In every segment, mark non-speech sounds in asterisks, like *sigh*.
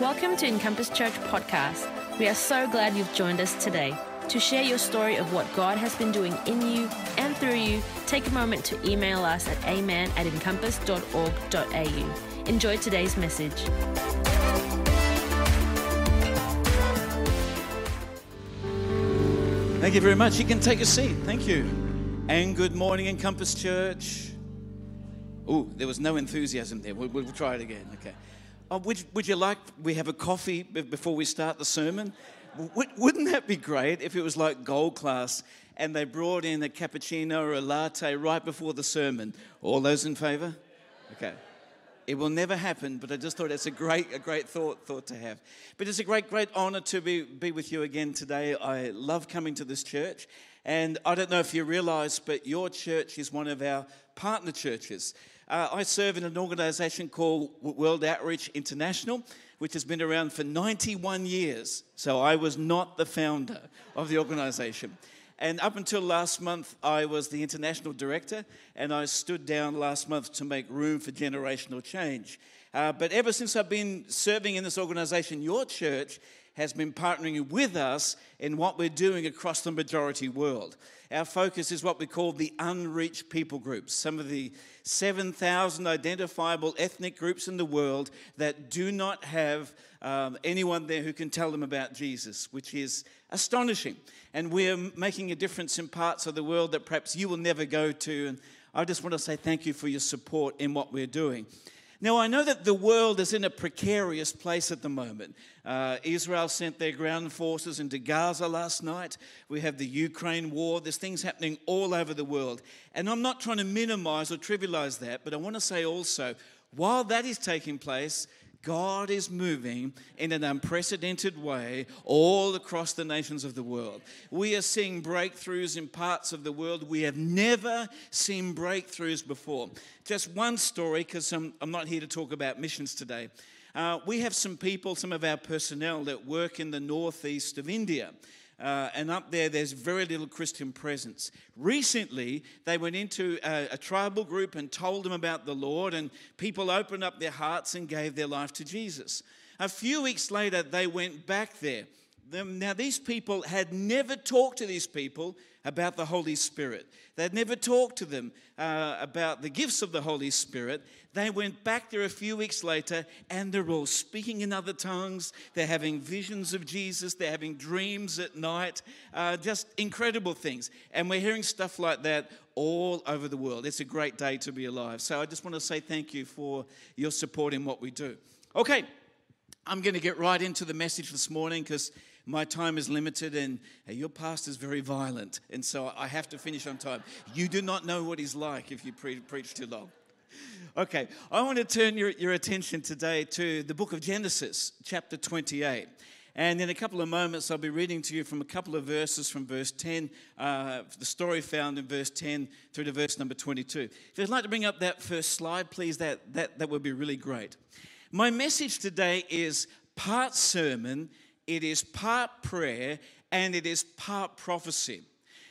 Welcome to Encompass Church Podcast. We are so glad you've joined us today. To share your story of what God has been doing in you and through you, take a moment to email us at amen at encompass.org.au. Enjoy today's message. Thank you very much. You can take a seat. Thank you. And good morning, Encompass Church. Oh, there was no enthusiasm there. We'll, we'll try it again. Okay. Oh, would, would you like we have a coffee before we start the sermon? Wouldn't that be great if it was like gold class and they brought in a cappuccino or a latte right before the sermon? All those in favor? Okay. It will never happen, but I just thought it's a great, a great thought, thought to have. But it's a great, great honor to be, be with you again today. I love coming to this church. And I don't know if you realize, but your church is one of our partner churches. Uh, I serve in an organization called World Outreach International, which has been around for 91 years. So I was not the founder of the organization. And up until last month, I was the international director, and I stood down last month to make room for generational change. Uh, but ever since I've been serving in this organization, your church has been partnering with us in what we're doing across the majority world. Our focus is what we call the unreached people groups, some of the 7,000 identifiable ethnic groups in the world that do not have um, anyone there who can tell them about Jesus, which is astonishing. And we're making a difference in parts of the world that perhaps you will never go to. And I just want to say thank you for your support in what we're doing. Now, I know that the world is in a precarious place at the moment. Uh, Israel sent their ground forces into Gaza last night. We have the Ukraine war. There's things happening all over the world. And I'm not trying to minimize or trivialize that, but I want to say also, while that is taking place, God is moving in an unprecedented way all across the nations of the world. We are seeing breakthroughs in parts of the world we have never seen breakthroughs before. Just one story, because I'm, I'm, not here to talk about missions today. Uh, we have some people, some of our personnel that work in the northeast of India. Uh, and up there, there's very little Christian presence. Recently, they went into a, a, tribal group and told them about the Lord, and people opened up their hearts and gave their life to Jesus. A few weeks later, they went back there. Now, these people had never talked to these people about the Holy Spirit. They'd never talked to them uh, about the gifts of the Holy Spirit. They went back there a few weeks later and they're all speaking in other tongues. They're having visions of Jesus. They're having dreams at night. Uh, just incredible things. And we're hearing stuff like that all over the world. It's a great day to be alive. So I just want to say thank you for your support in what we do. Okay, I'm going to get right into the message this morning because my time is limited and your pastor is very violent, and so I have to finish on time. You do not know what he's like if you pre- preach too long. Okay, I want to turn your, your attention today to the book of Genesis, chapter 28. And in a couple of moments, I'll be reading to you from a couple of verses from verse 10, uh, the story found in verse 10 through to verse number 22. If you'd like to bring up that first slide, please, that, that, that would be really great. My message today is part sermon it is part prayer, and it is part prophecy.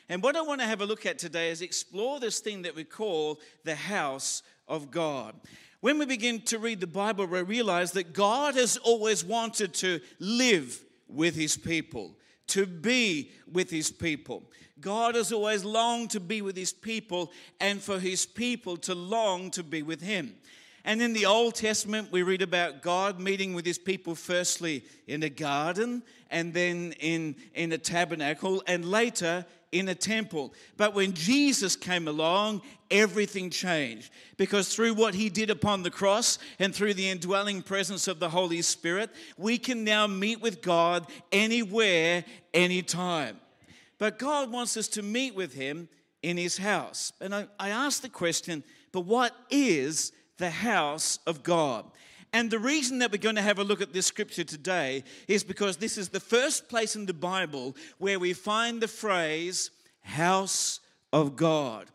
And what I want to have a look at today is explore this thing that we call the house of God. When we begin to read the Bible, we realize that God has always wanted to live with his people, to be with his people. God has always longed to be with his people and for his people to long to be with him. And in the Old Testament, we read about God meeting with his people firstly in a garden and then in, in a tabernacle and later in a temple. But when Jesus came along, everything changed because through what he did upon the cross and through the indwelling presence of the Holy Spirit, we can now meet with God anywhere, anytime. But God wants us to meet with him in his house. And I, I the question, but what is the house of God. And the reason that we're going to have a look at this scripture today is because this is the first place in the Bible where we find the phrase house of God.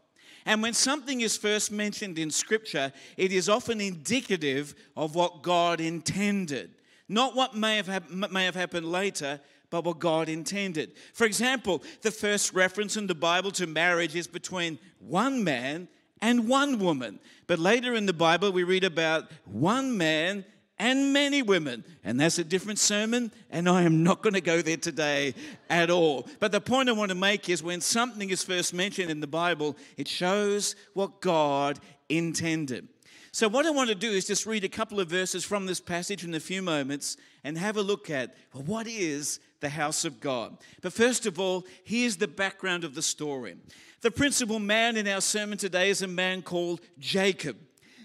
And when something is first mentioned in scripture, it is often indicative of what God intended. Not what may have, may have happened later, but what God intended. For example, the first reference in the Bible to marriage is between one man and one woman. But later in the Bible, we read about one man and many women. And that's a different sermon, and I am not going to go there today at all. But the point I want to make is when something is first mentioned in the Bible, it shows what God intended. So, what I want to do is just read a couple of verses from this passage in a few moments and have a look at well, what is the house of God. But first of all, here's the background of the story. The principal man in our sermon today is a man called Jacob.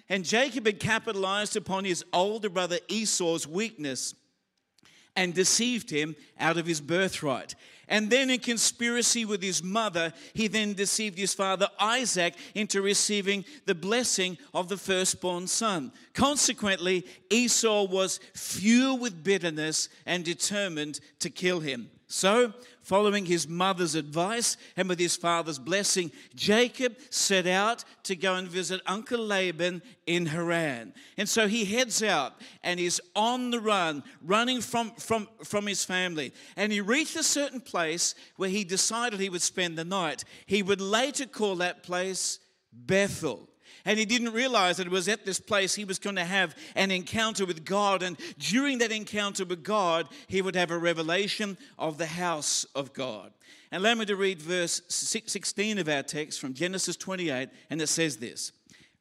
And Jacob had capitalized upon his older brother Esau's weakness and deceived him out of his birthright. And then, in conspiracy with his mother, he then deceived his father Isaac into receiving the blessing of the firstborn son. Consequently, Esau was fueled with bitterness and determined to kill him. So, following his mother's advice and with his father's blessing, Jacob set out to go and visit Uncle Laban in Haran. And so he heads out and he's on the run, running from, from, from his family. And he reached a certain place where he decided he would spend the night. He would later call that place Bethel. And he didn't realize that it was at this place he was going to have an encounter with God. And during that encounter with God, he would have a revelation of the house of God. And allow me to read verse 16 of our text from Genesis 28, and it says this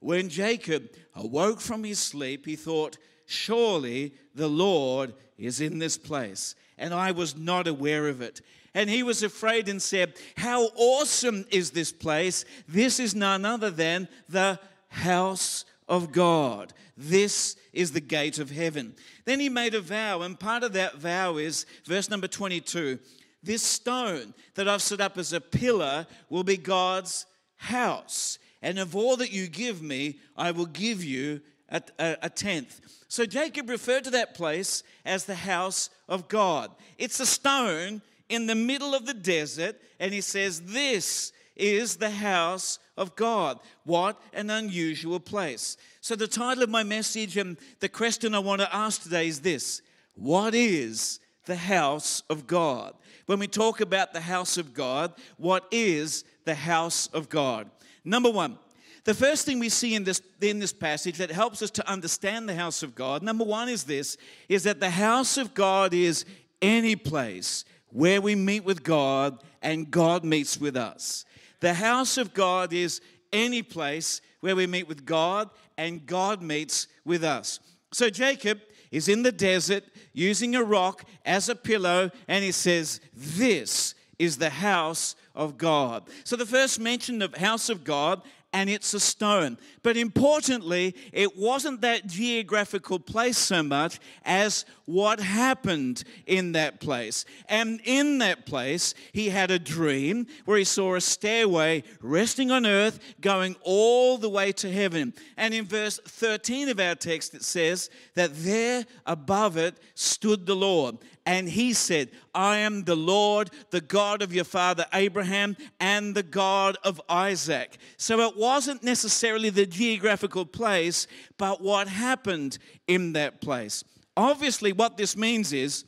When Jacob awoke from his sleep, he thought, Surely the Lord is in this place, and I was not aware of it. And he was afraid and said, How awesome is this place! This is none other than the house of God. This is the gate of heaven. Then he made a vow, and part of that vow is verse number 22 this stone that I've set up as a pillar will be God's house. And of all that you give me, I will give you a, a, a, tenth. So Jacob referred to that place as the house of God. It's a stone in the middle of the desert, and he says, This is the house of God. What an unusual place. So, the title of my message and the question I want to ask today is this What is the house of God? When we talk about the house of God, what is the house of God? Number one, the first thing we see in this, in this passage that helps us to understand the house of God, number one is this, is that the house of God is any place where we meet with God and God meets with us. The house of God is any place where we meet with God and God meets with us. So Jacob is in the desert using a rock as a pillow, and he says, This is the house of God. So the first mention of house of God and it's a stone. But importantly, it wasn't that geographical place so much as what happened in that place. And in that place, he had a dream where he saw a stairway resting on earth going all the way to heaven. And in verse 13 of our text, it says that there above it stood the Lord. And he said, I am the Lord, the God of your father Abraham, and the God of Isaac. So it wasn't necessarily the geographical place, but what happened in that place. Obviously, what this means is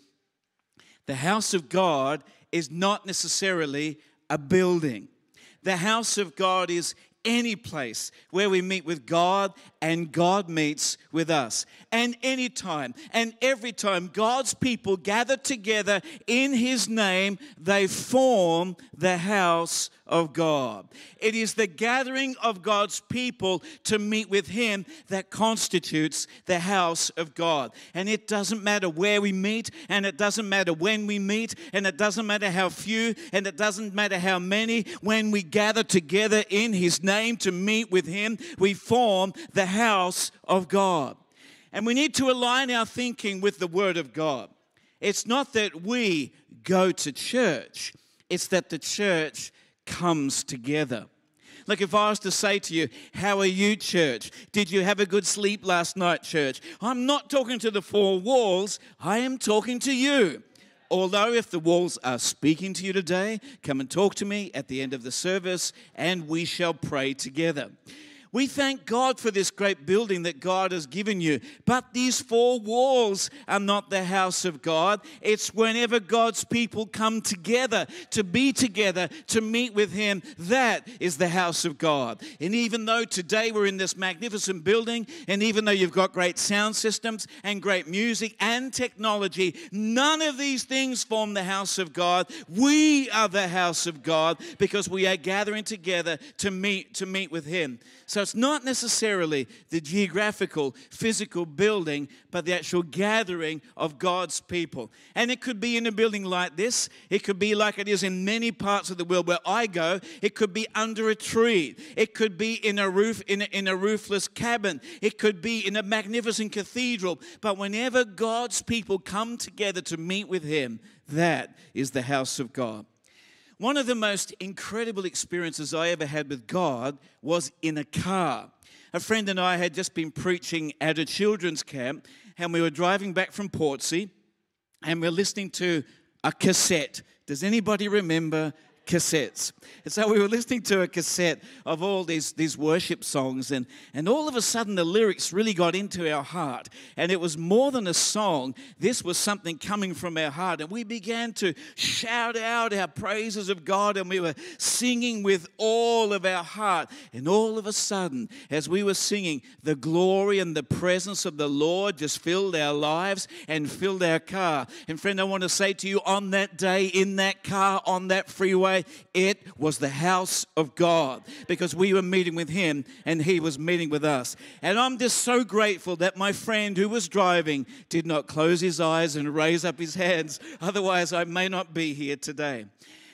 the house of God is not necessarily a building. The house of God is any place where we meet with God and God meets with us. And anytime and every time God's people gather together in His name, they form the house of God. It is the gathering of God's people to meet with Him that constitutes the house of God. And it doesn't matter where we meet, and it doesn't matter when we meet, and it doesn't matter how few, and it doesn't matter how many. When we gather together in His name to meet with Him, we form the house of God. And we need to align our thinking with the Word of God. It's not that we go to church, it's that the church comes together. Like if I was to say to you, How are you, church? Did you have a good sleep last night, church? I'm not talking to the four walls, I am talking to you. Although, if the walls are speaking to you today, come and talk to me at the end of the service and we shall pray together. We thank God for this great building that God has given you. But these four walls are not the house of God. It's whenever God's people come together to be together, to meet with Him, that is the house of God. And even though today we're in this magnificent building, and even though you've got great sound systems and great music and technology, none of these things form the house of God. We are the house of God because we are gathering together to meet to meet with Him. So it's not necessarily the geographical, physical building, but the actual gathering of God's people. And it could be in a building like this, it could be like it is in many parts of the world where I go, it could be under a tree, it could be in a roof, in a, in a roofless cabin, it could be in a magnificent cathedral. But whenever God's people come together to meet with Him, that is the house of God. One of the most incredible experiences I ever had with God was in a car. A friend and I had just been preaching at a children's camp, and we were driving back from Portsea, and we we're listening to a cassette. Does anybody remember cassettes. And so we were listening to a cassette of all these, these worship songs, and, and all of a sudden the lyrics really got into our heart. And it was more than a song, this was something coming from our heart. And we began to shout out our praises of God, and we were singing with all of our heart. And all of a sudden, as we were singing, the glory and the presence of the Lord just filled our lives and filled our car. And friend, I want to say to you on that day, in that car, on that freeway, it was the house of God because we were meeting with Him and He was meeting with us. And I'm just so grateful that my friend who was driving did not close his eyes and raise up his hands. Otherwise, I may not be here today.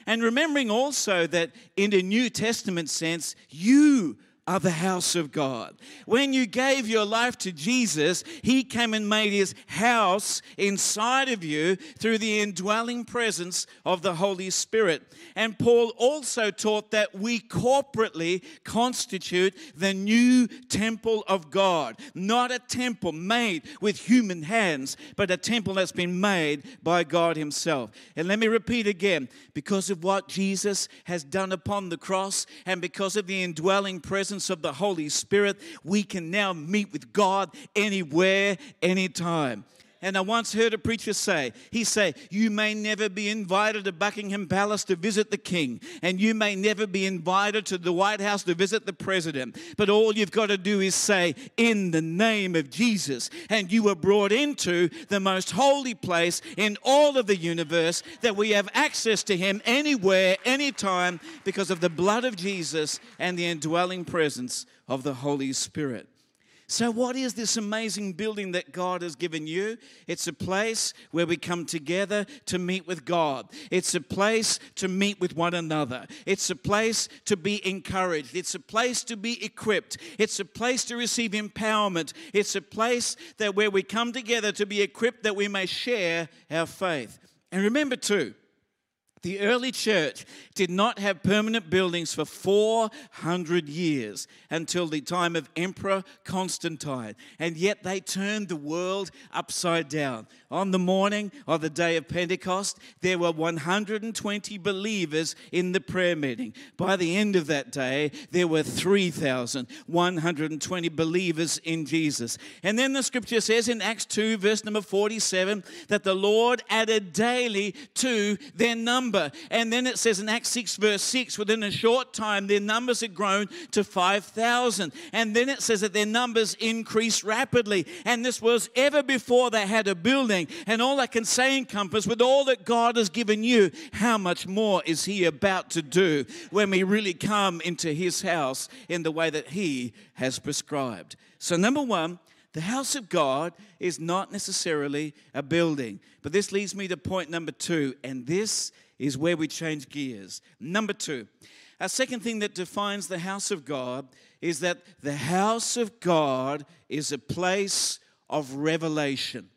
And remembering also that in a New Testament sense, you are the house of God. When you gave your life to Jesus, He came and made His house inside of you through the indwelling presence of the Holy Spirit. And Paul also taught that we corporately constitute the new temple of God, not a temple made with human hands, but a temple that's been made by God Himself. And let me repeat again because of what Jesus has done upon the cross and because of the indwelling presence presence of the Holy Spirit, we can now meet with God anywhere, anytime. And I once heard a preacher say, he say, you may never be invited to Buckingham Palace to visit the king, and you may never be invited to the White House to visit the president. But all you've got to do is say, in the name of Jesus, and you are brought into the most holy place in all of the universe that we have access to him anywhere, anytime, because of the blood of Jesus and the indwelling presence of the Holy Spirit. So, what is this amazing building that God has given you? It's a place where we come together to meet with God. It's a place to meet with one another. It's a place to be encouraged. It's a place to be equipped. It's a place to receive empowerment. It's a place that where we come together to be equipped that we may share our faith. And remember, too, the early church did not have permanent buildings for 400 years until the time of Emperor Constantine, and yet they turned the world upside down. On the morning of the day of Pentecost, there were 120 believers in the prayer meeting. By the end of that day, there were 3,120 believers in Jesus. And then the scripture says in Acts 2, verse number 47, that the Lord added daily to their number. And then it says in Acts 6, verse 6, within a short time, their numbers had grown to 5,000. And then it says that their numbers increased rapidly. And this was ever before they had a building and all I can say Encompass, with all that God has given you, how much more is He about to do when we really come into His house in the way that He has prescribed? So, number one, the house of God is not necessarily a building. But this leads me to point number two, and this is where we change gears. Number two, a second thing that defines the house of God is that the house of God is a place of revelation.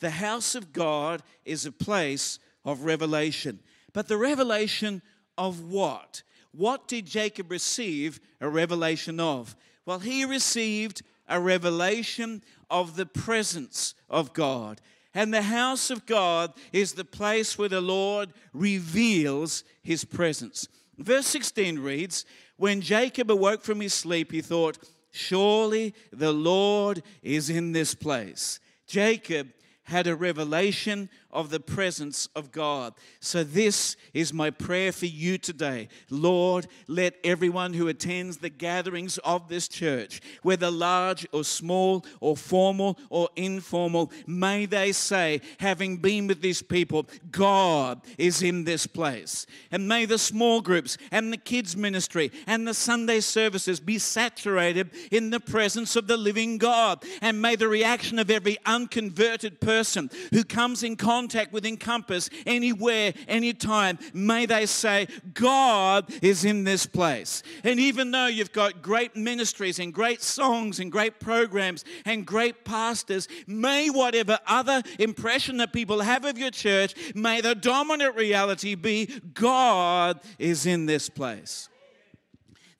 The house of God is a place of revelation. But the revelation of what? What did Jacob receive a revelation of? Well, he received a revelation of the presence of God. And the house of God is the place where the Lord reveals his presence. Verse 16 reads When Jacob awoke from his sleep, he thought, Surely the Lord is in this place. Jacob had a revelation of the presence of God. So, this is my prayer for you today. Lord, let everyone who attends the gatherings of this church, whether large or small or formal or informal, may they say, having been with these people, God is in this place. And may the small groups and the kids' ministry and the Sunday services be saturated in the presence of the living God. And may the reaction of every unconverted person who comes in contact contact with Encompass anywhere, anytime, may they say, God is in this place. And even though you've got great ministries and great songs and great programs and great pastors, may whatever other impression that people have of your church, may the dominant reality be God is in this place.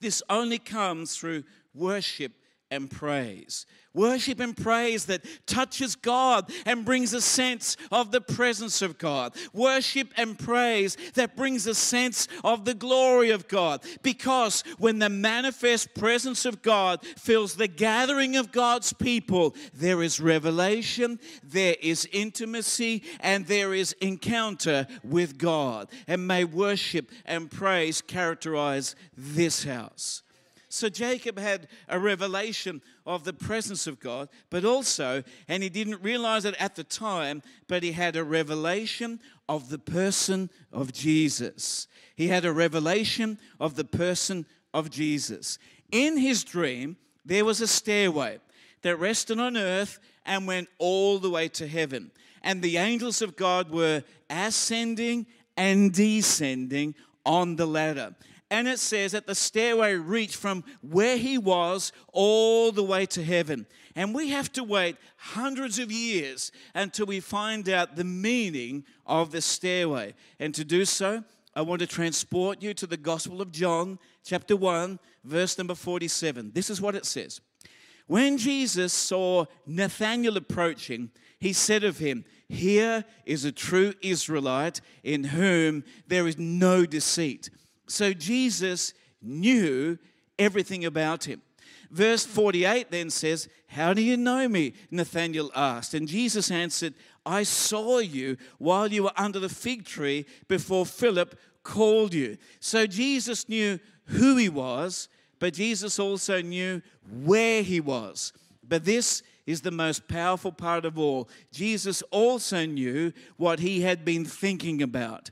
This only comes through worship and praise. Worship and praise that touches God and brings a sense of the presence of God. Worship and praise that brings a sense of the glory of God. Because when the manifest presence of God fills the gathering of God's people, there is revelation, there is intimacy, and there is encounter with God. And may worship and praise characterize this house. So Jacob had a revelation of the presence of God, but also, and he didn't realize it at the time, but he had a revelation of the person of Jesus. He had a revelation of the person of Jesus. In his dream, there was a stairway that rested on earth and went all the way to heaven. And the angels of God were ascending and descending on the ladder and it says that the stairway reached from where he was all the way to heaven. And we have to wait hundreds of years until we find out the meaning of the stairway. And to do so, I want to transport you to the Gospel of John, chapter 1, verse number 47. This is what it says. When Jesus saw Nathanael approaching, he said of him, Here is a true Israelite in whom there is no deceit. So Jesus knew everything about him. Verse 48 then says, How do you know me? Nathanael asked. And Jesus answered, I saw you while you were under the fig tree before Philip called you. So Jesus knew who he was, but Jesus also knew where he was. But this is the most powerful part of all. Jesus also knew what he had been thinking about.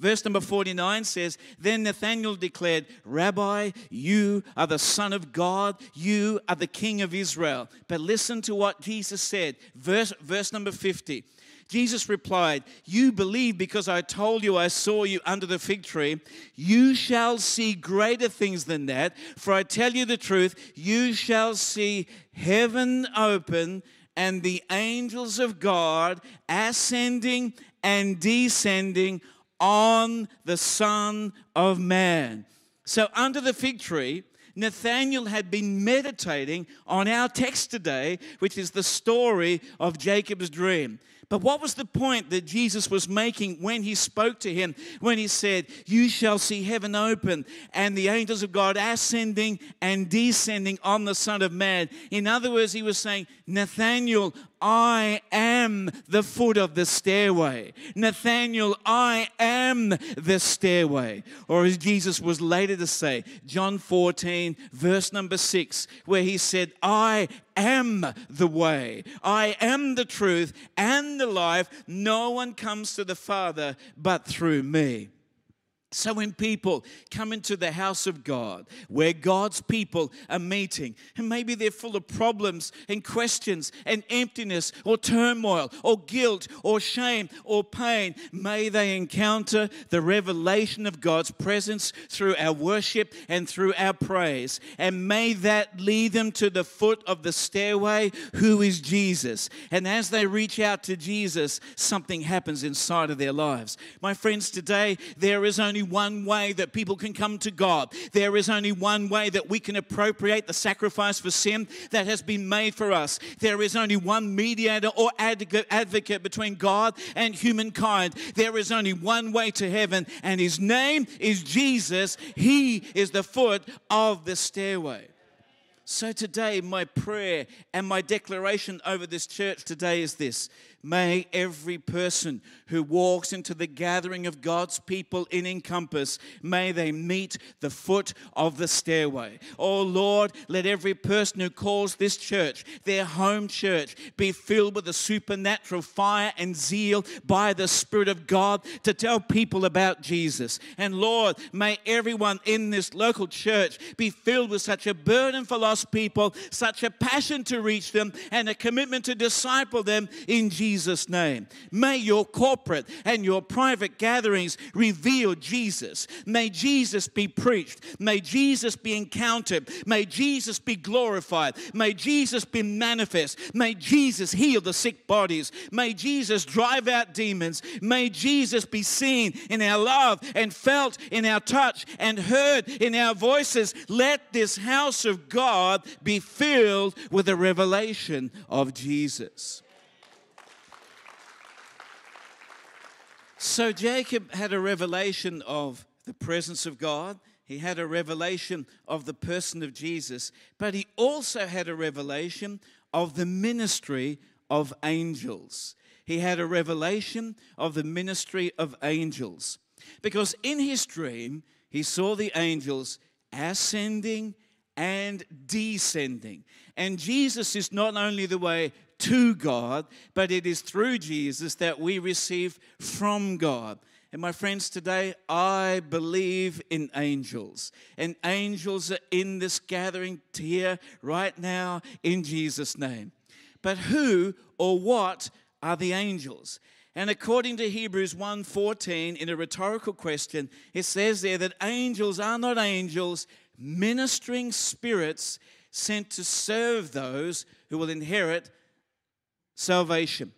Verse number 49 says, Then Nathanael declared, Rabbi, you are the Son of God, you are the King of Israel. But listen to what Jesus said. Verse, verse number 50. Jesus replied, You believe because I told you I saw you under the fig tree. You shall see greater things than that. For I tell you the truth, you shall see heaven open and the angels of God ascending and descending on the Son of Man. So, under the fig tree, Nathanael had been meditating on our text today, which is the story of Jacob's dream. But what was the point that Jesus was making when he spoke to him? When he said, You shall see heaven open and the angels of God ascending and descending on the Son of Man. In other words, he was saying, Nathanael, I am the foot of the stairway. Nathanael, I am the stairway. Or as Jesus was later to say, John 14, verse number 6, where he said, I am the way, I am the truth and the life. No one comes to the Father but through me. So, when people come into the house of God, where God's people are meeting, and maybe they're full of problems and questions and emptiness or turmoil or guilt or shame or pain, may they encounter the revelation of God's presence through our worship and through our praise. And may that lead them to the foot of the stairway, who is Jesus. And as they reach out to Jesus, something happens inside of their lives. My friends, today there is only only one way that people can come to God. There is only one way that we can appropriate the sacrifice for sin that has been made for us. There is only one mediator or advocate between God and humankind. There is only one way to heaven, and his name is Jesus. He is the foot of the stairway. So today, my prayer and my declaration over this church today is this May every person who walks into the gathering of God's people in Encompass, may they meet the foot of the stairway. Oh Lord, let every person who calls this church their home church be filled with the supernatural fire and zeal by the Spirit of God to tell people about Jesus. And Lord, may everyone in this local church be filled with such a burden for lost people, such a passion to reach them, and a commitment to disciple them in Jesus. Jesus' name. May your corporate and your private gatherings reveal Jesus. May Jesus be preached. May Jesus be encountered. May Jesus be glorified. May Jesus be manifest. May Jesus heal the sick bodies. May Jesus drive out demons. May Jesus be seen in our love and felt in our touch and heard in our voices. Let this house of God be filled with the revelation of Jesus. So Jacob had a revelation of the presence of God. He had a revelation of the person of Jesus, but he also had a revelation of the ministry of angels. He had a revelation of the ministry of angels. Because in his dream, he saw the angels ascending and descending. And Jesus is not only the way to God, but it is through Jesus that we receive from God. And my friends, today I believe in angels. And angels are in this gathering here right now in Jesus' name. But who or what are the angels? And according to Hebrews 1:14 in a rhetorical question, it says there that angels are not angels, ministering spirits sent to serve those who will inherit salvation.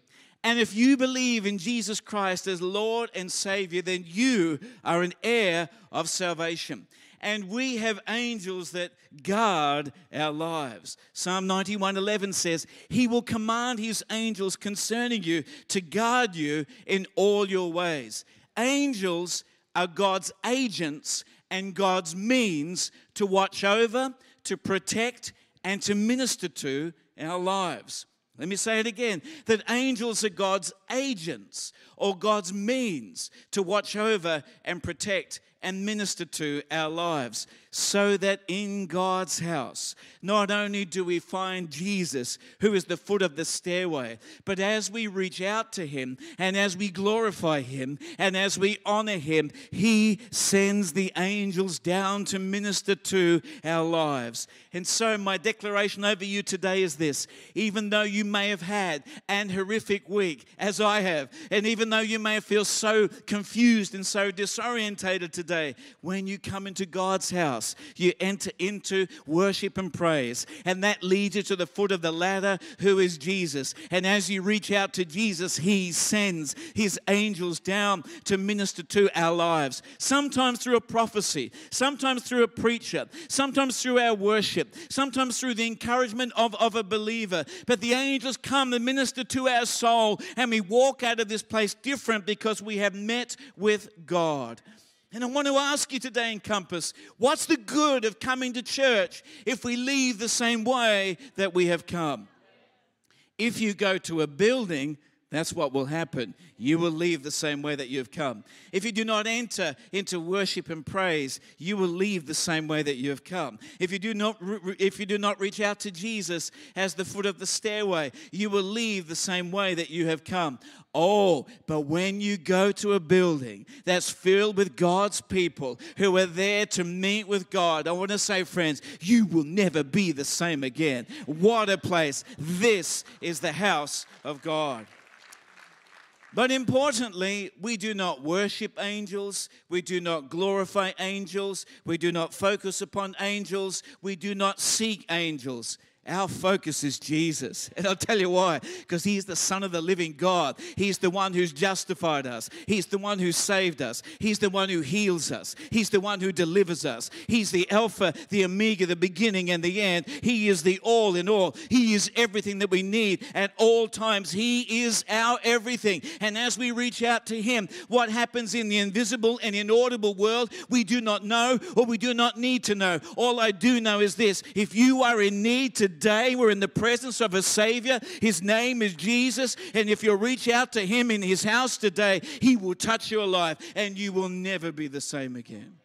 And if you believe in Jesus Christ as Lord and Savior, then you are an heir of salvation. And we have angels that guard our lives. Psalm 91:11 says, "He will command his angels concerning you to guard you in all your ways." Angels are God's agents and God's means to watch over, to protect, and to minister to our lives. Let me say it again that angels are God's agents or God's means to watch over and protect and minister to our lives so that in God's house, not only do we find Jesus, who is the foot of the stairway, but as we reach out to him and as we glorify him and as we honor him, he sends the angels down to minister to our lives. And so, my declaration over you today is this even though you may have had an horrific week, as I have, and even though you may feel so confused and so disorientated today, when you come into God's house, house, you enter into worship and praise. And that leads you to the foot of the ladder, who is Jesus. And as you reach out to Jesus, He sends His angels down to minister to our lives. Sometimes through a prophecy, sometimes through a preacher, sometimes through our worship, sometimes through the encouragement of, of a believer. But the angels come and minister to our soul, and we walk out of this place different because we have met with God. And I want to ask you today, Encompass, what's the good of coming to church if we leave the same way that we have come? If you go to a building, that's what will happen. You will leave the same way that you've come. If you do not enter into worship and praise, you will leave the same way that you have come. If you do not if you do not reach out to Jesus as the foot of the stairway, you will leave the same way that you have come. Oh, but when you go to a building that's filled with God's people who are there to meet with God, I want to say, friends, you will never be the same again. What a place. This is the house of God. But importantly, we do not worship angels, we do not glorify angels, we do not focus upon angels, we do not seek angels. Our focus is Jesus. *laughs* And I'll tell you why. Because He's the Son of the living God. He's the one who's justified us. He's the one who saved us. He's the one who heals us. He's the one who delivers us. He's the Alpha, the Omega, the beginning and the end. He is the all in all. He is everything that we need at all times. He is our everything. And as we reach out to Him, what happens in the invisible and inaudible world, we do not know or we do not need to know. All I do know is this if you are in need to today we're in the presence of a Savior. His name is Jesus. And if you reach out to Him in His house today, He will touch your life and you will never be the same again.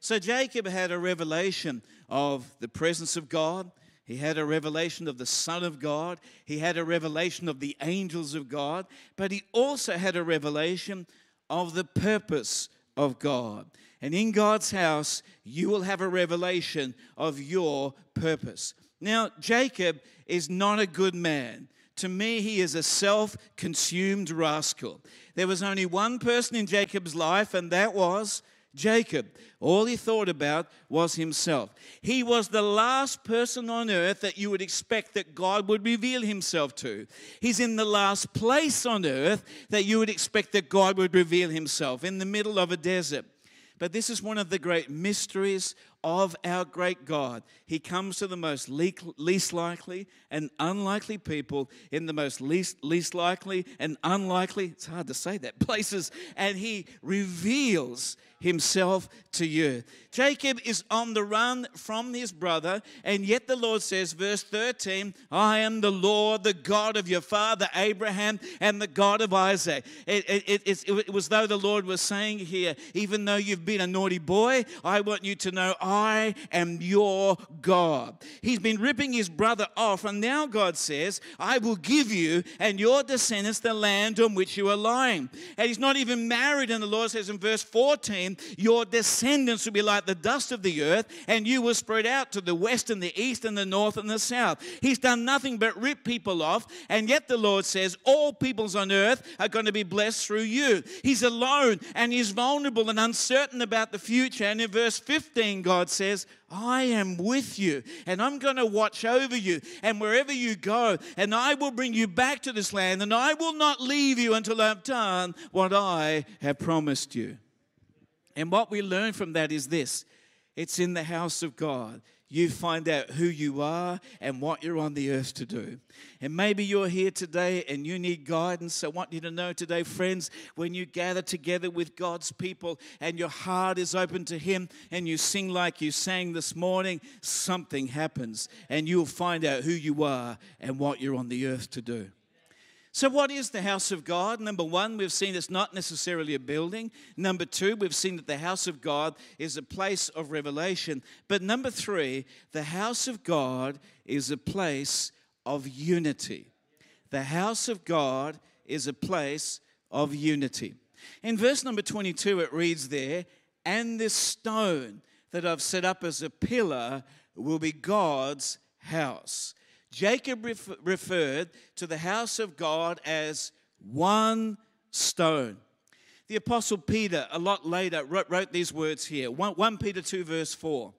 So Jacob had a revelation of the presence of God. He had a revelation of the Son of God. He had a revelation of the angels of God. But he also had a revelation of the purpose of God. And in God's house, you will have a revelation of your purpose. Now, Jacob is not a good man. To me, he is a self consumed rascal. There was only one person in Jacob's life, and that was Jacob. All he thought about was himself. He was the last person on earth that you would expect that God would reveal himself to. He's in the last place on earth that you would expect that God would reveal himself, in the middle of a desert. But this is one of the great mysteries of our great God. He comes to the most least likely and unlikely people in the most least, least likely and unlikely, it's hard to say that, *laughs* places, and He reveals Himself to you. Jacob is on the run from his brother, and yet the Lord says, verse 13, I am the Lord, the God of your father Abraham and the God of Isaac. It, it, it, it was though the Lord was saying here, even though you've been a naughty boy, I want you to know I am your God. He's been ripping his brother off, and now God says, I will give you and your descendants the land on which you are lying. And he's not even married, and the Lord says in verse 14, Your descendants will be like the dust of the earth, and you will spread out to the west and the east and the north and the south. He's done nothing but rip people off, and yet the Lord says, All peoples on earth are going to be blessed through you. He's alone and he's vulnerable and uncertain about the future. And in verse 15, God says, I am with you and I'm going to watch over you and wherever you go, and I will bring you back to this land, and I will not leave you until I've done what I have promised you. And what we learn from that is this it's in the house of God you find out who you are and what you're on the earth to do. And maybe you're here today and you need guidance. I want you to know today, friends, when you gather together with God's people and your heart is open to Him and you sing like you sang this morning, something happens and you'll find out who you are and what you're on the earth to do. So, what is the house of God? Number one, we've seen it's not necessarily a building. Number two, we've seen that the house of God is a place of revelation. But number three, the house of God is a place of unity. The house of God is a place of unity. In verse number 22, it reads there, and this stone that I've set up as a pillar will be God's house. Jacob ref- referred to the house of God as one stone. The Apostle Peter, a lot later, wrote, wrote these words here 1, 1 Peter 2, verse 4.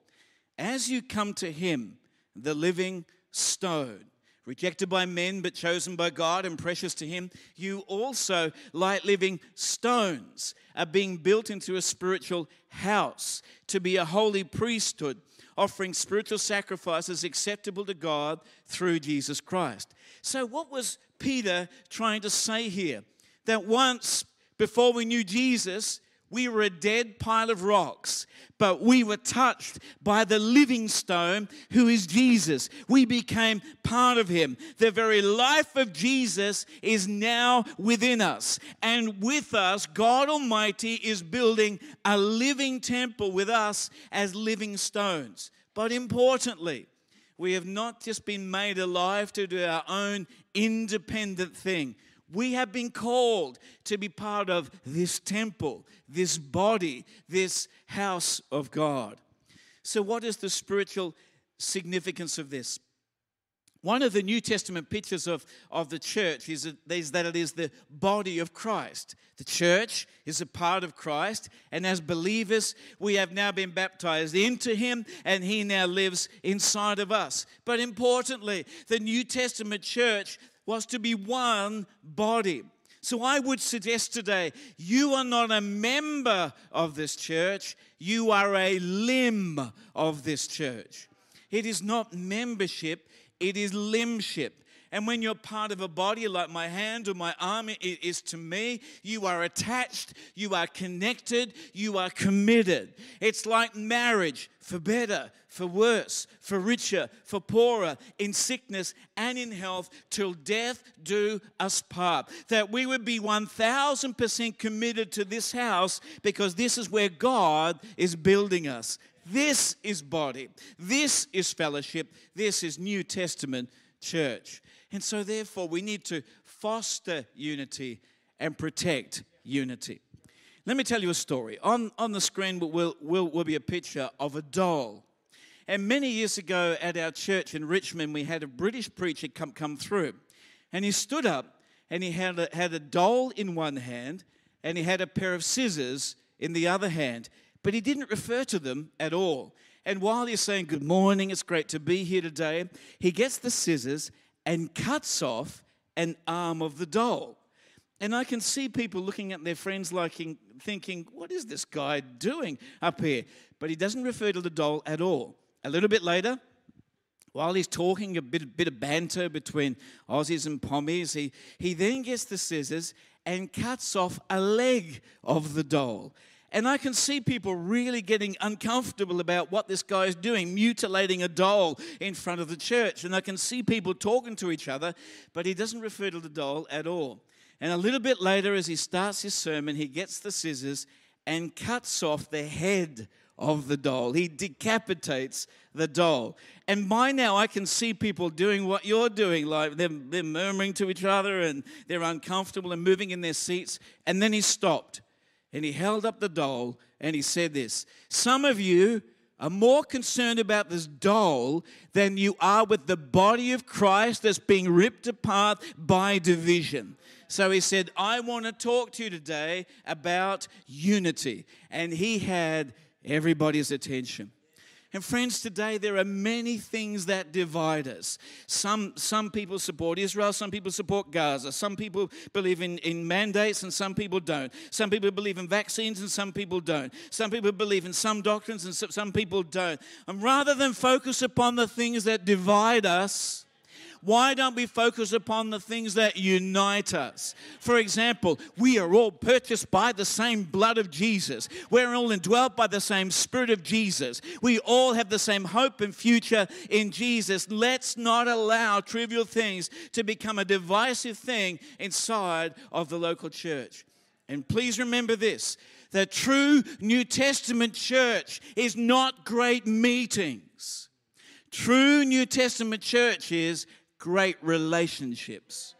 As you come to him, the living stone, rejected by men but chosen by God and precious to Him, you also, like living stones, are being built into a spiritual house to be a holy priesthood offering spiritual sacrifices acceptable to God through Jesus Christ. So, what was Peter trying to say here? That once, before we knew Jesus, we were a dead pile of rocks, but we were touched by the living stone who is Jesus. We became part of him. The very life of Jesus is now within us. And with us, God Almighty is building a living temple with us as living stones. But importantly, we have not just been made alive to do our own independent thing. We have been called to be part of this temple, this body, this house of God. So, what is the spiritual significance of this? One of the New Testament pictures of, of the church is that, is that it is the body of Christ. The church is a part of Christ, and as believers, we have now been baptized into Him, and He now lives inside of us. But importantly, the New Testament church was to be one body. So I would suggest today you are not a member of this church, you are a limb of this church. It is not membership, it is limbship. And when you're part of a body like my hand or my arm is to me, you are attached, you are connected, you are committed. It's like marriage for better, for worse, for richer, for poorer, in sickness and in health, till death do us part. That we would be 1000% committed to this house because this is where God is building us. This is body. This is fellowship. This is New Testament church. And so, therefore, we need to foster unity and protect unity. Let me tell you a story. On, on the screen will, will, will be a picture of a doll. And many years ago at our church in Richmond, we had a British preacher come, come through. And he stood up and he had a, had a doll in one hand and he had a pair of scissors in the other hand but he didn't refer to them at all. And while he's saying, Good morning, it's great to be here today, he gets the scissors and cuts off an arm of the doll. And I can see people looking at their friends like thinking, What is this guy doing up here? But he doesn't refer to the doll at all. A little bit later, while he's talking a bit, bit of banter between Aussies and Pommies, he, he then gets the scissors and cuts off a leg of the doll. And I can see people really getting uncomfortable about what this guy is doing, mutilating a doll in front of the church. And I can see people talking to each other, but he doesn't refer to the doll at all. And a little bit later, as he starts his sermon, he gets the scissors and cuts off the head of the doll. He decapitates the doll. And by now, I can see people doing what you're doing, like they're, they're murmuring to each other and they're uncomfortable and moving in their seats. And then he stopped and he held up the doll and he said this Some of you are more concerned about this doll than you are with the body of Christ that's being ripped apart by division. So he said, I want to talk to you today about unity. And he had everybody's attention. And friends, today there are many things that divide us. Some, some people support Israel, some people support Gaza, some people believe in, in mandates, and some people don't. Some people believe in vaccines, and some people don't. Some people believe in some doctrines, and some people don't. And rather than focus upon the things that divide us, why don't we focus upon the things that unite us? For example, we are all purchased by the same blood of Jesus. We're all indwelt by the same Spirit of Jesus. We all have the same hope and future in Jesus. Let's not allow trivial things to become a divisive thing inside of the local church. And please remember this the true New Testament church is not great meetings. True New Testament church is great relationships.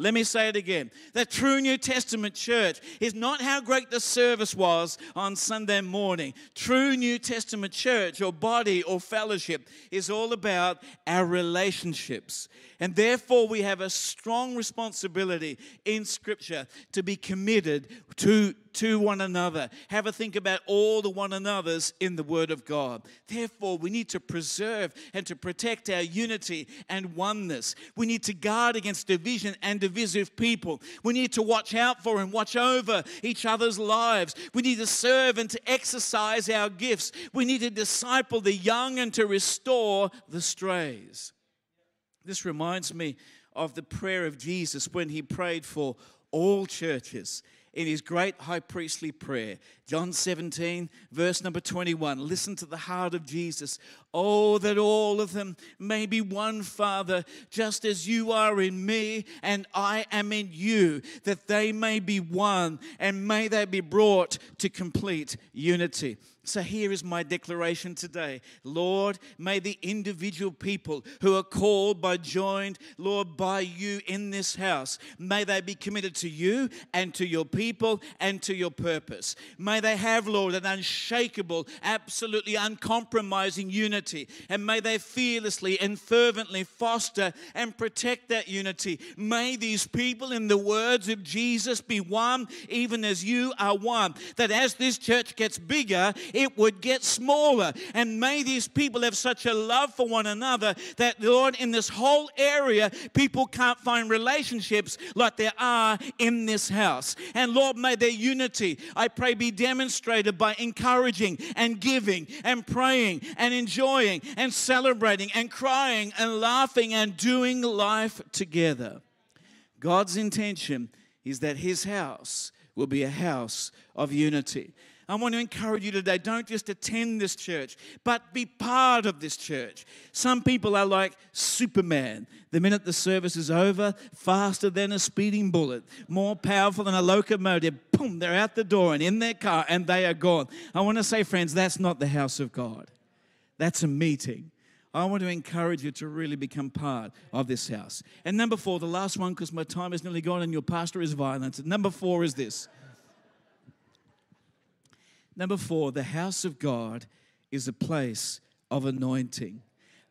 Let me say it again. The true New Testament church is not how great the service was on Sunday morning. True New Testament church or body or fellowship is all about our relationships. And therefore, we have a strong responsibility in Scripture to be committed to, to one another. Have a think about all the one another's in the Word of God. Therefore, we need to preserve and to protect our unity and oneness. We need to guard against division and divisive people. We need to watch out for and watch over each other's lives. We need to serve and to exercise our gifts. We need to disciple the young and to restore the strays. This reminds me of the prayer of Jesus when he prayed for all churches in his great high priestly prayer. John 17, verse number 21. Listen to the heart of Jesus. Oh, that all of them may be one, Father, just as you are in me and I am in you, that they may be one and may they be brought to complete unity. So here is my declaration today. Lord, may the individual people who are called by joined, Lord, by you in this house, may they be committed to you and to your people and to your purpose. May they have, Lord, an unshakable, absolutely uncompromising unity. And may they fearlessly and fervently foster and protect that unity. May these people, in the words of Jesus, be one, even as you are one. That as this church gets bigger, it would get smaller. And may these people have such a love for one another that, Lord, in this whole area, people can't find relationships like there are in this house. And Lord, may their unity, I pray, be demonstrated by encouraging and giving and praying and enjoying and celebrating and crying and laughing and doing life together. God's intention is that His house will be a house of unity. I want to encourage you today don't just attend this church, but be part of this church. Some people are like Superman. The minute the service is over, faster than a speeding bullet, more powerful than a locomotive, boom, they're out the door and in their car and they are gone. I want to say, friends, that's not the house of God. That's a meeting. I want to encourage you to really become part of this house. And number four, the last one, because my time is nearly gone and your pastor is violent. Number four is this Number four, the house of God is a place of anointing.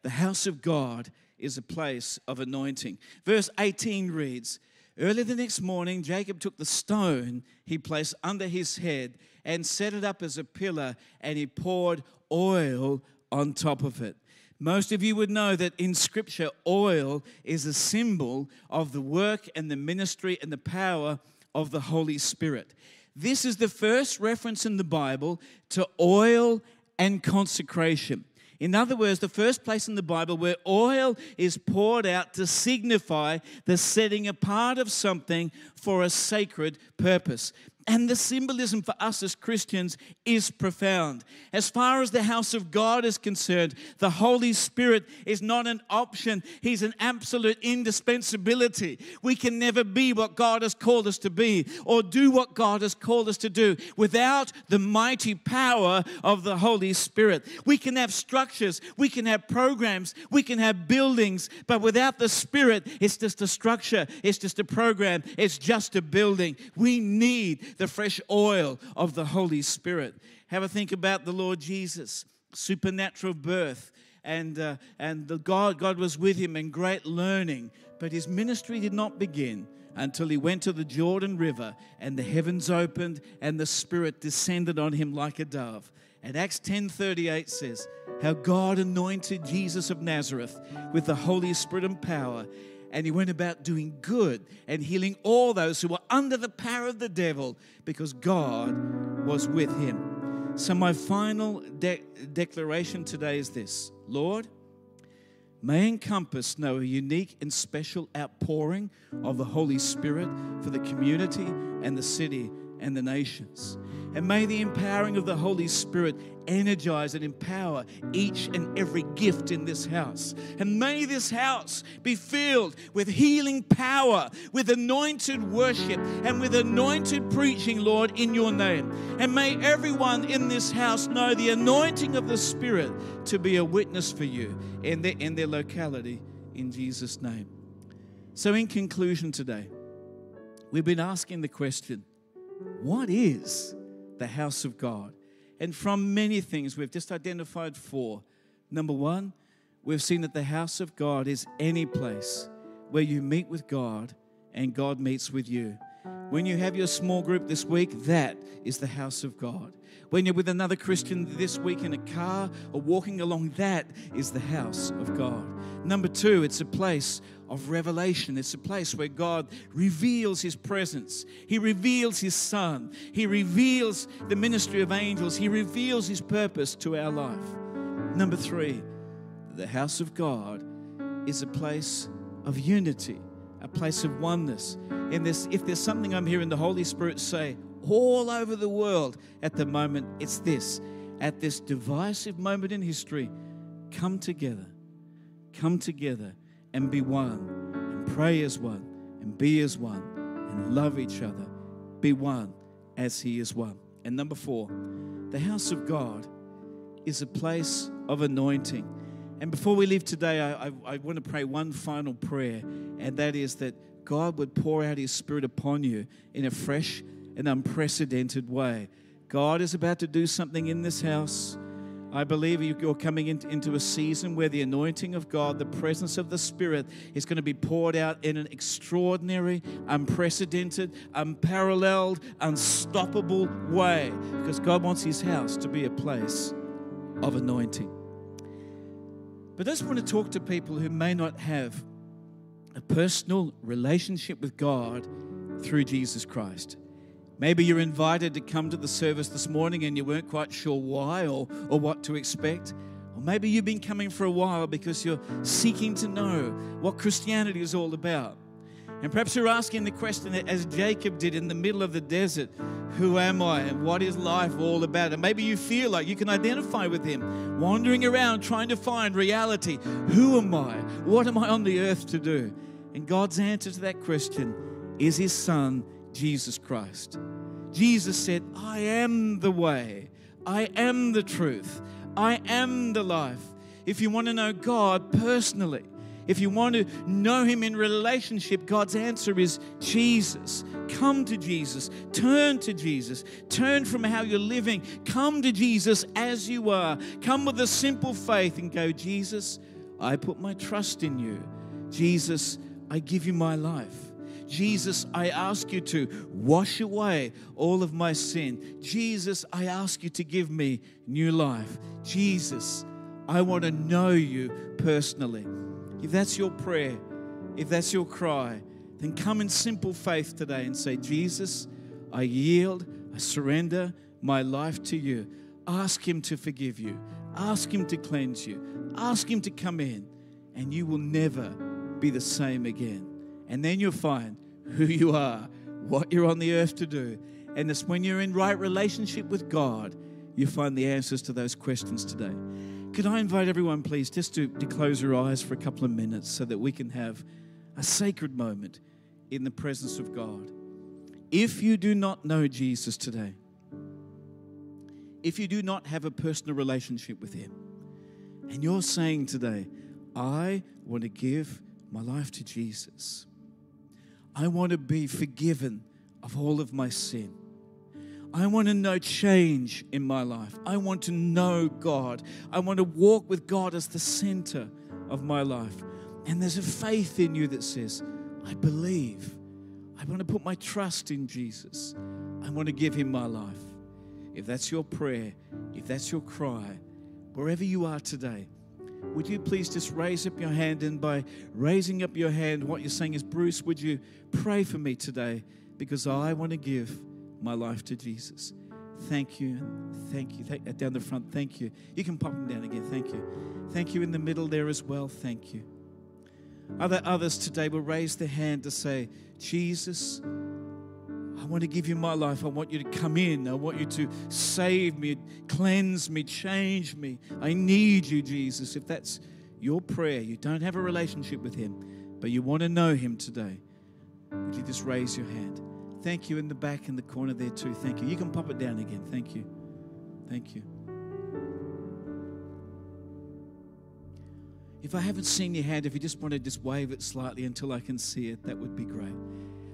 The house of God is a place of anointing. Verse 18 reads Early the next morning, Jacob took the stone he placed under his head and set it up as a pillar, and he poured oil on top of it. Most of you would know that in Scripture, oil is a symbol of the work and the ministry and the power of the Holy Spirit. This is the first reference in the Bible to oil and consecration. In other words, the first place in the Bible where oil is poured out to signify the setting apart of something for a sacred purpose. And the symbolism for us as Christians is profound. As far as the house of God is concerned, the Holy Spirit is not an option, He's an absolute indispensability. We can never be what God has called us to be or do what God has called us to do without the mighty power of the Holy Spirit. We can have structures, we can have programs, we can have buildings, but without the Spirit, it's just a structure, it's just a program, it's just a building. We need the fresh oil of the Holy Spirit. Have a think about the Lord Jesus, supernatural birth. And, uh, and the God, God was with him in great learning, but his ministry did not begin until he went to the Jordan River and the heavens opened and the Spirit descended on him like a dove. And Acts 10:38 says, "How God anointed Jesus of Nazareth with the Holy Spirit and power, and he went about doing good and healing all those who were under the power of the devil because God was with him. So, my final de- declaration today is this Lord, may Encompass know a unique and special outpouring of the Holy Spirit for the community and the city and the nations. And may the empowering of the Holy Spirit energize and empower each and every gift in this house. And may this house be filled with healing power, with anointed worship, and with anointed preaching, Lord, in your name. And may everyone in this house know the anointing of the Spirit to be a witness for you in their, in their locality, in Jesus' name. So, in conclusion today, we've been asking the question what is the house of God? And from many things, we've just identified four. Number one, we've seen that the house of God is any place where you meet with God and God meets with you. When you have your small group this week, that is the house of God. When you're with another Christian this week in a car or walking along, that is the house of God. Number two, it's a place of revelation. It's a place where God reveals His presence. He reveals His Son. He reveals the ministry of angels. He reveals His purpose to our life. Number three, the house of God is a place of unity, a place of oneness. And this, if there's something I'm hearing the Holy Spirit say all over the world at the moment, it's this. At this divisive moment in history, come together. Come together and be one, and pray as one, and be as one, and love each other. Be one as He is one. And number four, the house of God is a place of anointing. And before we leave today, I, I, I, want to pray one final prayer, and that is that God would pour out His Spirit upon you in a fresh an unprecedented way. God is about to do something in this house. I believe you're coming into a season where the anointing of God, the presence of the Spirit, is going to be poured out in an extraordinary, unprecedented, unparalleled, unstoppable way because God wants His house to be a place of anointing. But I just want to talk to people who may not have a personal relationship with God through Jesus Christ. Maybe you're invited to come to the service this morning and you weren't quite sure why or, or what to expect. Or maybe you've been coming for a while because you're seeking to know what Christianity is all about. And perhaps you're asking the question as Jacob did in the middle of the desert Who am I and what is life all about? And maybe you feel like you can identify with him, wandering around trying to find reality. Who am I? What am I on the earth to do? And God's answer to that question is his son, Jesus Christ. Jesus said, I am the way, I am the truth, I am the life. If you want to know God personally, if you want to know Him in relationship, God's answer is Jesus. Come to Jesus. Turn to Jesus. Turn from how you're living. Come to Jesus as you are. Come with a simple faith and go, Jesus, I put my trust in you. Jesus, I give you my life. Jesus, I ask you to wash away all of my sin. Jesus, I ask you to give me new life. Jesus, I want to know you personally. If that's your prayer, if that's your cry, then come in simple faith today and say, Jesus, I yield, I surrender my life to you. Ask Him to forgive you, ask Him to cleanse you, ask Him to come in, and you will never be the same again. And then you'll find who you are, what you're on the earth to do. And it's when you're in right relationship with God, you find the answers to those questions today. Could I invite everyone, please, just to, to close your eyes for a couple of minutes so that we can have a sacred moment in the presence of God? If you do not know Jesus today, if you do not have a personal relationship with Him, and you're saying today, I want to give my life to Jesus. I want to be forgiven of all of my sin. I want to know change in my life. I want to know God. I want to walk with God as the center of my life. And there's a faith in you that says, I believe. I want to put my trust in Jesus. I want to give him my life. If that's your prayer, if that's your cry, wherever you are today, would you please just raise up your hand? And by raising up your hand, what you're saying is, Bruce, would you pray for me today? Because I want to give my life to Jesus. Thank you. Thank you. Thank, down the front, thank you. You can pop them down again. Thank you. Thank you in the middle there as well. Thank you. Other others today will raise their hand to say, Jesus, want to give you my life. I want you to come in. I want you to save me, cleanse me, change me. I need you, Jesus. If that's your prayer, you don't have a relationship with Him, but you want to know Him today, would you just raise your hand? Thank you in the back in the corner there, too. Thank you. You can pop it down again. Thank you. Thank you. If I haven't seen your hand, if you just want to just wave it slightly until I can see it, that would be great.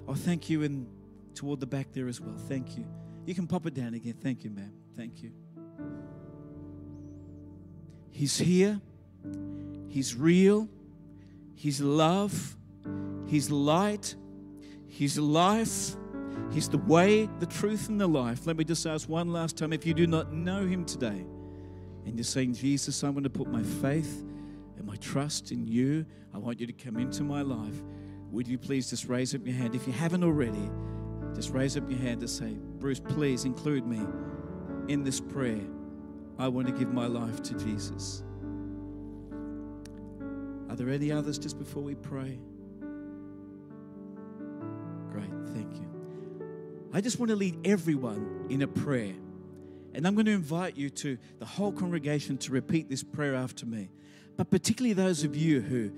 Oh, thank you in toward the back there as well. Thank you. You can pop it down again. Thank you, ma'am. Thank you. He's here. He's real. He's love. He's light. He's life. He's the way, the truth, and the life. Let me just ask one last time if you do not know Him today, and you're saying, Jesus, I'm going to put my faith and my trust in you, I want you to come into my life. Would you please just raise up your hand? If you haven't already, just raise up your hand to say, Bruce, please include me in this prayer. I want to give my life to Jesus. Are there any others just before we pray? Great, thank you. I just want to lead everyone in a prayer. And I'm going to invite you to, the whole congregation, to repeat this prayer after me. But particularly those of you who,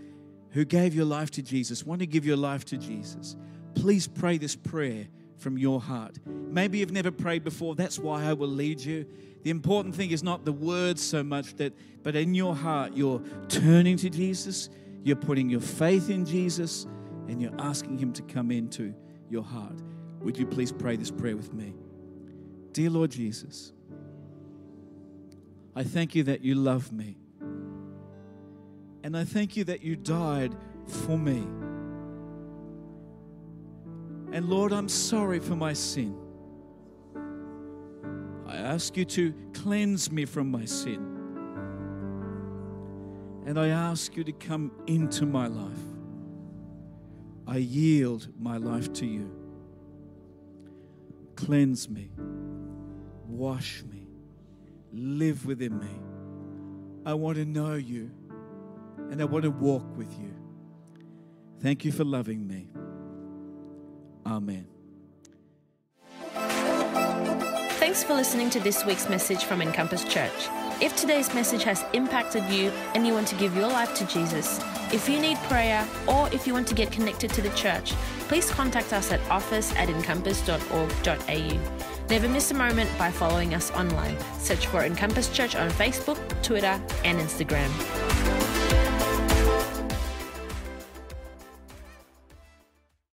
who gave your life to Jesus, want to give your life to Jesus, please pray this prayer from your heart. Maybe you've never prayed before, that's why I will lead you. The important thing is not the words so much that but in your heart you're turning to Jesus, you're putting your faith in Jesus and you're asking him to come into your heart. Would you please pray this prayer with me? Dear Lord Jesus, I thank you that you love me. And I thank you that you died for me. And Lord, I'm sorry for my sin. I ask you to cleanse me from my sin. And I ask you to come into my life. I yield my life to you. Cleanse me, wash me, live within me. I want to know you and I want to walk with you. Thank you for loving me. Amen. Thanks for listening to this week's message from Encompass Church. If today's message has impacted you and you want to give your life to Jesus, if you need prayer, or if you want to get connected to the church, please contact us at office at encompass.org.au. Never miss a moment by following us online. Search for Encompass Church on Facebook, Twitter, and Instagram.